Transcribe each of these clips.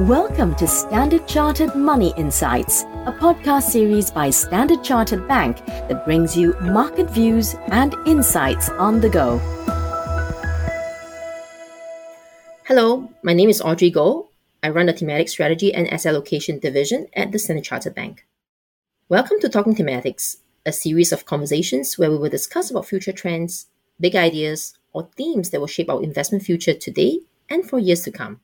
Welcome to Standard Chartered Money Insights, a podcast series by Standard Chartered Bank that brings you market views and insights on the go. Hello, my name is Audrey Goh. I run the Thematic Strategy and Asset Allocation Division at the Standard Chartered Bank. Welcome to Talking Thematics, a series of conversations where we will discuss about future trends, big ideas, or themes that will shape our investment future today and for years to come.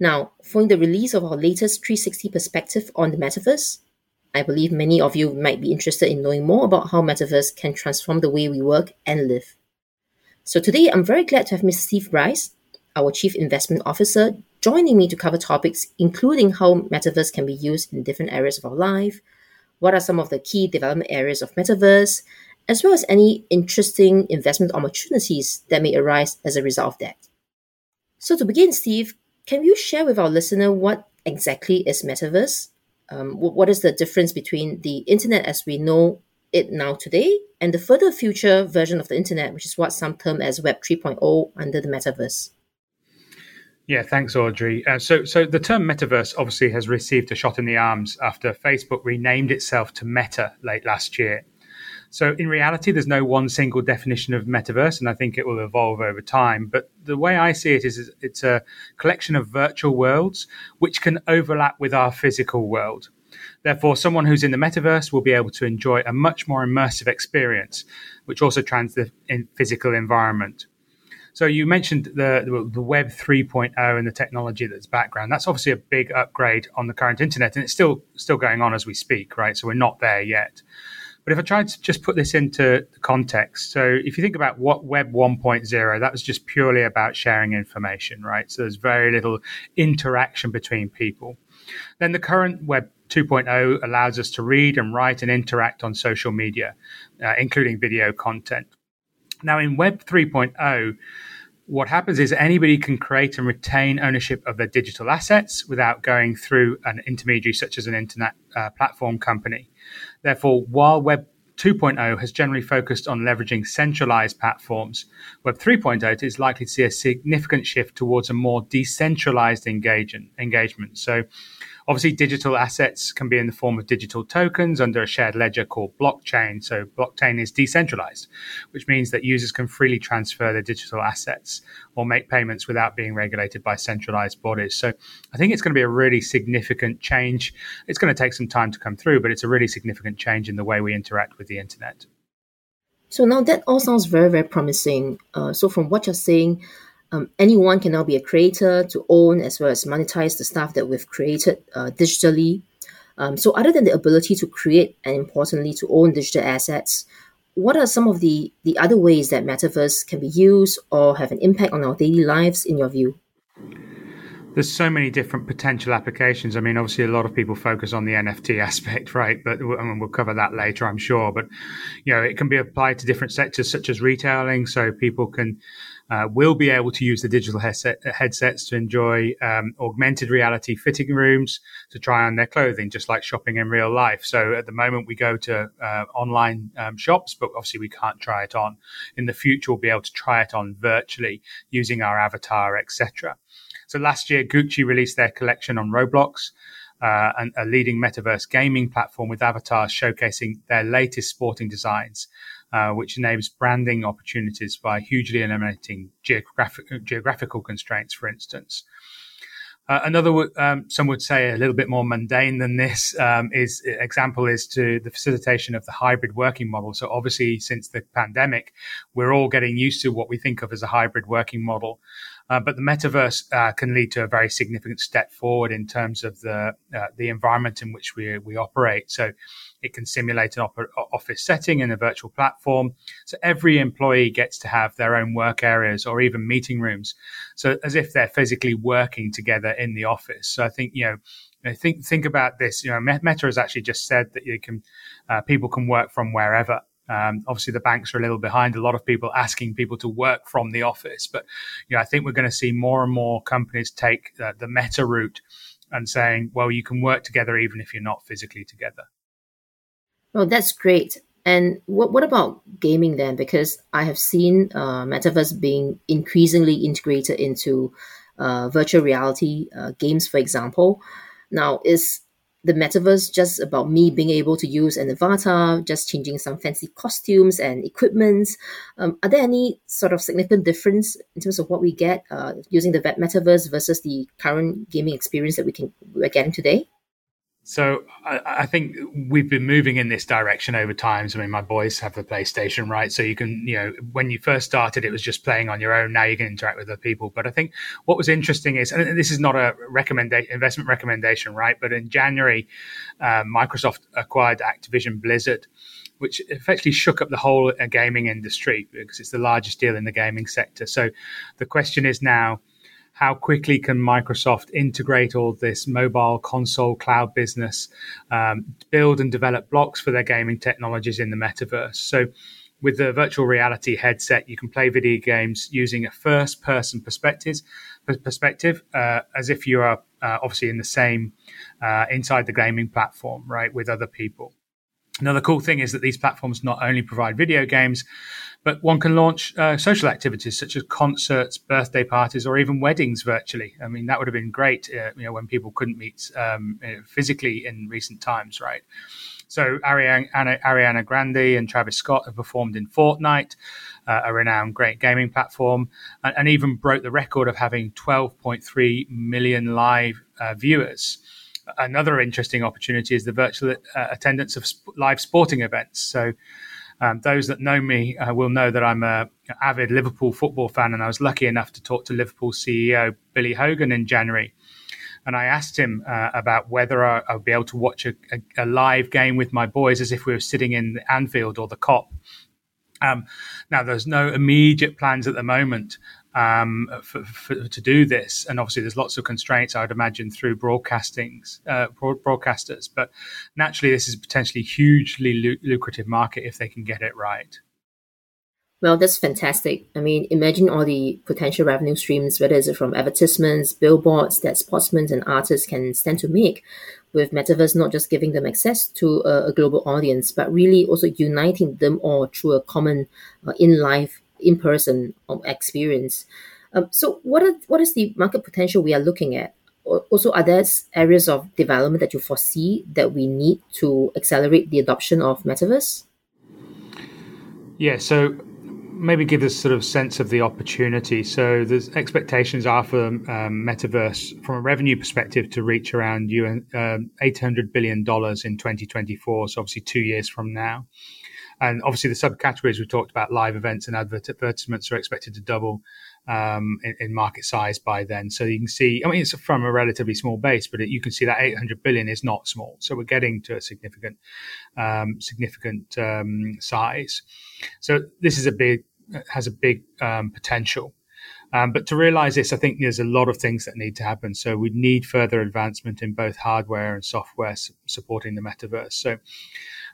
Now, following the release of our latest 360 perspective on the metaverse, I believe many of you might be interested in knowing more about how metaverse can transform the way we work and live. So today, I'm very glad to have Mr. Steve Brice, our Chief Investment Officer, joining me to cover topics including how metaverse can be used in different areas of our life, what are some of the key development areas of metaverse, as well as any interesting investment opportunities that may arise as a result of that. So to begin, Steve, can you share with our listener what exactly is metaverse? Um, what is the difference between the internet as we know it now today and the further future version of the internet, which is what some term as Web 3.0 under the metaverse? Yeah, thanks, Audrey. Uh, so, so the term metaverse obviously has received a shot in the arms after Facebook renamed itself to Meta late last year. So, in reality, there's no one single definition of metaverse, and I think it will evolve over time. But the way I see it is, it's a collection of virtual worlds which can overlap with our physical world. Therefore, someone who's in the metaverse will be able to enjoy a much more immersive experience, which also translates in physical environment. So you mentioned the the Web 3.0 and the technology that's background. That's obviously a big upgrade on the current internet, and it's still still going on as we speak, right? So we're not there yet. But if I tried to just put this into context, so if you think about what Web 1.0, that was just purely about sharing information, right? So there's very little interaction between people. Then the current Web 2.0 allows us to read and write and interact on social media, uh, including video content. Now, in Web 3.0, what happens is anybody can create and retain ownership of their digital assets without going through an intermediary such as an internet uh, platform company. Therefore, while Web 2.0 has generally focused on leveraging centralized platforms, Web 3.0 is likely to see a significant shift towards a more decentralized engagement. engagement. So, Obviously, digital assets can be in the form of digital tokens under a shared ledger called blockchain. So, blockchain is decentralized, which means that users can freely transfer their digital assets or make payments without being regulated by centralized bodies. So, I think it's going to be a really significant change. It's going to take some time to come through, but it's a really significant change in the way we interact with the internet. So, now that all sounds very, very promising. Uh, so, from what you're saying, um, anyone can now be a creator to own as well as monetize the stuff that we've created uh, digitally. Um, so, other than the ability to create and importantly to own digital assets, what are some of the, the other ways that metaverse can be used or have an impact on our daily lives in your view? There's so many different potential applications. I mean, obviously, a lot of people focus on the NFT aspect, right? But I mean, we'll cover that later, I'm sure. But you know, it can be applied to different sectors such as retailing, so people can uh, will be able to use the digital headset, headsets to enjoy um, augmented reality fitting rooms to try on their clothing, just like shopping in real life. So at the moment, we go to uh, online um, shops, but obviously we can't try it on. In the future, we'll be able to try it on virtually using our avatar, etc. So last year, Gucci released their collection on Roblox. Uh, a leading metaverse gaming platform with avatars showcasing their latest sporting designs. Uh, which enables branding opportunities by hugely eliminating geographic, geographical constraints, for instance. Uh, another, um, some would say, a little bit more mundane than this um, is example is to the facilitation of the hybrid working model. So obviously, since the pandemic, we're all getting used to what we think of as a hybrid working model. Uh, but the metaverse uh, can lead to a very significant step forward in terms of the uh, the environment in which we we operate. So it can simulate an op- office setting in a virtual platform. So every employee gets to have their own work areas or even meeting rooms. So as if they're physically working together in the office. So I think you know think think about this. You know, Meta has actually just said that you can uh, people can work from wherever. Um, obviously, the banks are a little behind. A lot of people asking people to work from the office, but you know, I think we're going to see more and more companies take uh, the meta route and saying, "Well, you can work together even if you're not physically together." Oh, that's great. And what what about gaming then? Because I have seen uh, metaverse being increasingly integrated into uh, virtual reality uh, games, for example. Now, is the metaverse just about me being able to use an avatar, just changing some fancy costumes and equipments? Um, are there any sort of significant difference in terms of what we get uh, using the metaverse versus the current gaming experience that we can we're getting today? So I, I, think we've been moving in this direction over time. So, I mean, my boys have the PlayStation, right? So you can, you know, when you first started, it was just playing on your own. Now you can interact with other people. But I think what was interesting is, and this is not a recommendation, investment recommendation, right? But in January, uh, Microsoft acquired Activision Blizzard, which effectively shook up the whole uh, gaming industry because it's the largest deal in the gaming sector. So the question is now how quickly can Microsoft integrate all this mobile console cloud business, um, build and develop blocks for their gaming technologies in the metaverse? So, with the virtual reality headset, you can play video games using a first person perspective, perspective uh, as if you are uh, obviously in the same uh, inside the gaming platform, right, with other people. Now, the cool thing is that these platforms not only provide video games, but one can launch uh, social activities such as concerts, birthday parties, or even weddings virtually. I mean, that would have been great, uh, you know, when people couldn't meet um, uh, physically in recent times, right? So Ariana, Ariana Grande and Travis Scott have performed in Fortnite, uh, a renowned great gaming platform, and, and, even broke the record of having 12.3 million live uh, viewers another interesting opportunity is the virtual uh, attendance of sp- live sporting events. So um, those that know me uh, will know that I'm a avid Liverpool football fan, and I was lucky enough to talk to Liverpool CEO Billy Hogan in January. And I asked him uh, about whether I, would be able to watch a, a, a, live game with my boys as if we were sitting in Anfield or the Kop. Um, now, there's no immediate plans at the moment, um, for, for, to do this. And obviously, there's lots of constraints, I would imagine, through broadcastings, uh, broadcasters. But naturally, this is potentially hugely lucrative market if they can get it right. Well, that's fantastic. I mean, imagine all the potential revenue streams, whether it's from advertisements, billboards that sportsmen and artists can stand to make, with Metaverse not just giving them access to a, a global audience, but really also uniting them all through a common uh, in life in person experience. Um, so, what are, what is the market potential we are looking at? Also, are there areas of development that you foresee that we need to accelerate the adoption of metaverse? Yeah, so maybe give us sort of sense of the opportunity. So, the expectations are for um, metaverse from a revenue perspective to reach around um, $800 billion in 2024. So, obviously, two years from now. And obviously, the subcategories we talked about, live events and advertisements, are expected to double um, in, in, market size by then. So you can see, I mean, it's from a relatively small base, but it, you can see that 800 billion is not small. So we're getting to a significant, um, significant um, size. So this is a big, has a big um, potential. Um, but to realize this, I think there's a lot of things that need to happen. So we need further advancement in both hardware and software su- supporting the metaverse. So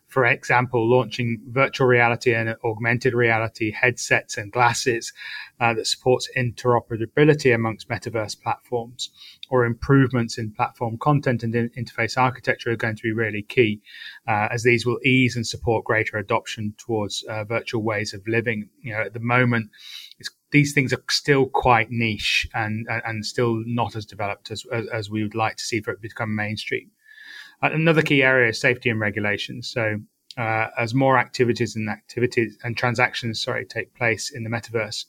for example, launching virtual reality and augmented reality headsets and glasses uh, that supports interoperability amongst metaverse platforms, or improvements in platform content and in- interface architecture are going to be really key, uh, as these will ease and support greater adoption towards uh, virtual ways of living. You know, at the moment, these things are still quite niche and, and, still not as developed as, as, as we would like to see for it to become mainstream. Uh, another key area is safety and regulation. So, uh, as more activities and activities and transactions, sorry, take place in the metaverse,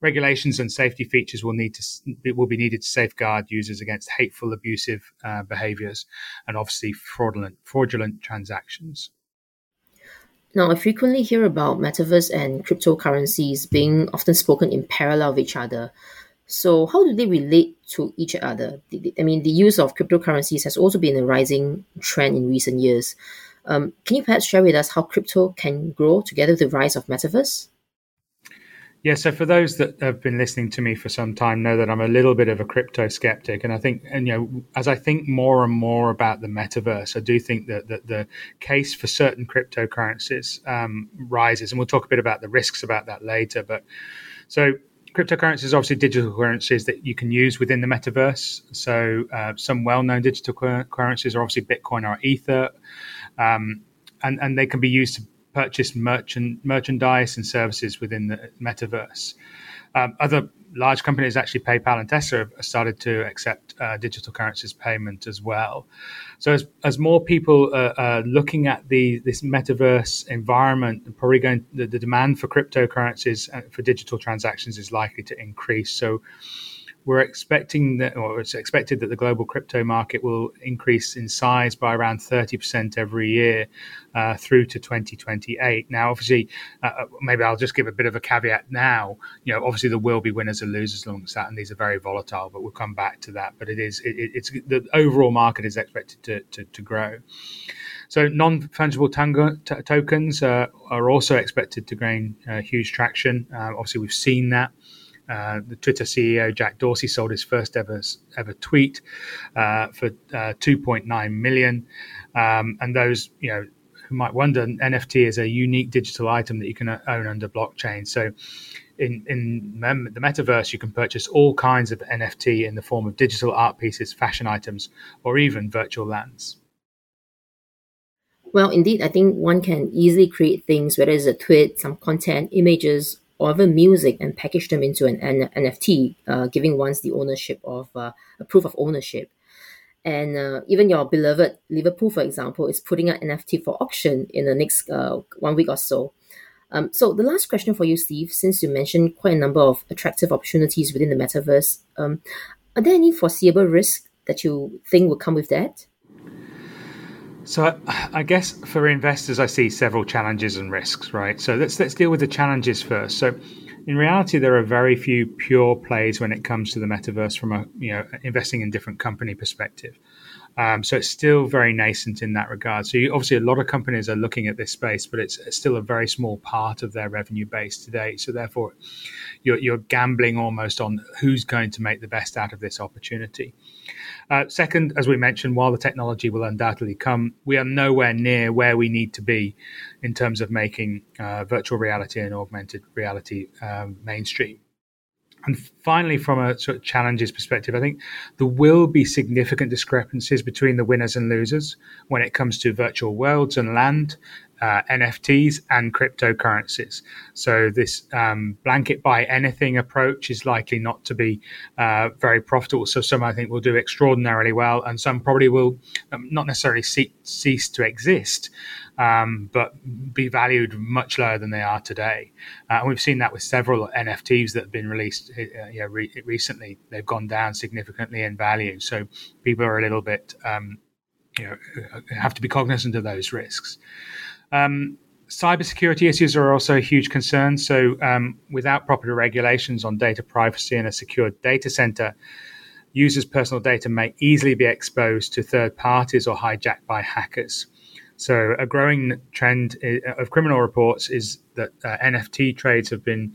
regulations and safety features will need to will be needed to safeguard users against hateful, abusive uh, behaviors, and obviously fraudulent fraudulent transactions. Now, I frequently hear about metaverse and cryptocurrencies being often spoken in parallel of each other. So, how do they relate to each other? I mean, the use of cryptocurrencies has also been a rising trend in recent years. Um, can you perhaps share with us how crypto can grow together with the rise of metaverse? Yeah, so for those that have been listening to me for some time know that I'm a little bit of a crypto skeptic, and I think, and you know, as I think more and more about the metaverse, I do think that, that the case for certain cryptocurrencies um, rises, and we'll talk a bit about the risks about that later. But so cryptocurrencies obviously digital currencies that you can use within the metaverse. So uh, some well-known digital currencies are obviously Bitcoin or Ether, um, and and they can be used to purchase merchant merchandise and services within the metaverse. Um, other large companies, actually PayPal and Tesla, have started to accept uh, digital currencies payment as well. So as, as more people are, are looking at the this metaverse environment, probably going the, the demand for cryptocurrencies uh, for digital transactions is likely to increase. So we're expecting that, or it's expected that the global crypto market will increase in size by around 30% every year uh, through to 2028. Now, obviously, uh, uh, maybe I'll just give a bit of a caveat now. You know, obviously there will be winners and losers along that, and these are very volatile, but we'll come back to that. But it is, it, it's the overall market is expected to, to, to grow. So non-fungible t- tokens uh, are also expected to gain uh, huge traction. Uh, obviously, we've seen that. Uh, the Twitter CEO Jack Dorsey sold his first ever ever tweet uh, for uh, 2.9 million, um, and those you know who might wonder, NFT is a unique digital item that you can own under blockchain. So. In, in the metaverse, you can purchase all kinds of NFT in the form of digital art pieces, fashion items, or even virtual lands. Well, indeed, I think one can easily create things, whether it's a tweet, some content, images, or even music and package them into an N- NFT, uh, giving ones the ownership of uh, a proof of ownership. And uh, even your beloved Liverpool, for example, is putting an NFT for auction in the next uh, one week or so. Um, so the last question for you, Steve, since you mentioned quite a number of attractive opportunities within the metaverse, um, are there any foreseeable risks that you think will come with that? So I guess for investors, I see several challenges and risks, right? So let's let's deal with the challenges first. So in reality, there are very few pure plays when it comes to the metaverse from a you know investing in different company perspective. Um, so it's still very nascent in that regard. So you, obviously, a lot of companies are looking at this space, but it's, still a very small part of their revenue base today. So therefore, you're, you're gambling almost on who's going to make the best out of this opportunity. Uh, second, as we mentioned, while the technology will undoubtedly come, we are nowhere near where we need to be in terms of making uh, virtual reality and augmented reality um, mainstream. And finally, from a sort of challenges perspective, I think there will be significant discrepancies between the winners and losers when it comes to virtual worlds and land, uh, NFTs, and cryptocurrencies. So, this um, blanket buy anything approach is likely not to be uh, very profitable. So, some I think will do extraordinarily well, and some probably will um, not necessarily ce- cease to exist um, but be valued much lower than they are today. Uh, and we've seen that with several NFTs that have been released uh, re- recently. They've gone down significantly in value. So people are a little bit, um, you know, have to be cognizant of those risks. Um, cybersecurity issues are also a huge concern. So, um, without proper regulations on data privacy in a secure data center, users' personal data may easily be exposed to third parties or hijacked by hackers. So, a growing trend of criminal reports is that uh, NFT trades have been,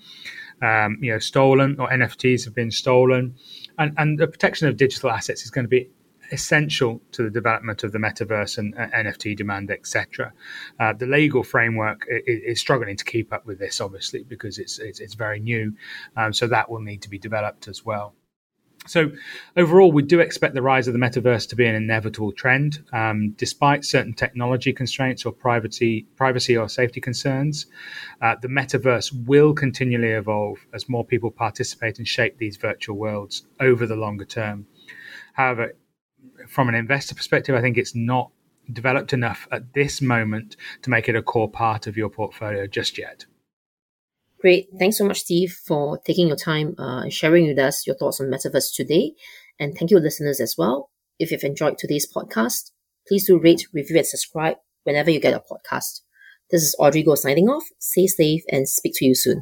um, you know, stolen or NFTs have been stolen, and and the protection of digital assets is going to be essential to the development of the metaverse and uh, NFT demand, etc. Uh, the legal framework is, is, struggling to keep up with this, obviously, because it's it's, it's very new, um, so that will need to be developed as well. So, overall, we do expect the rise of the metaverse to be an inevitable trend, um, despite certain technology constraints or privacy, privacy or safety concerns. Uh, the metaverse will continually evolve as more people participate and shape these virtual worlds over the longer term. However, from an investor perspective, I think it's not developed enough at this moment to make it a core part of your portfolio just yet. Great. Thanks so much, Steve, for taking your time uh, and sharing with us your thoughts on Metaverse today. And thank you, listeners, as well. If you've enjoyed today's podcast, please do rate, review, and subscribe whenever you get a podcast. This is Audrey Goh signing off. Stay safe and speak to you soon.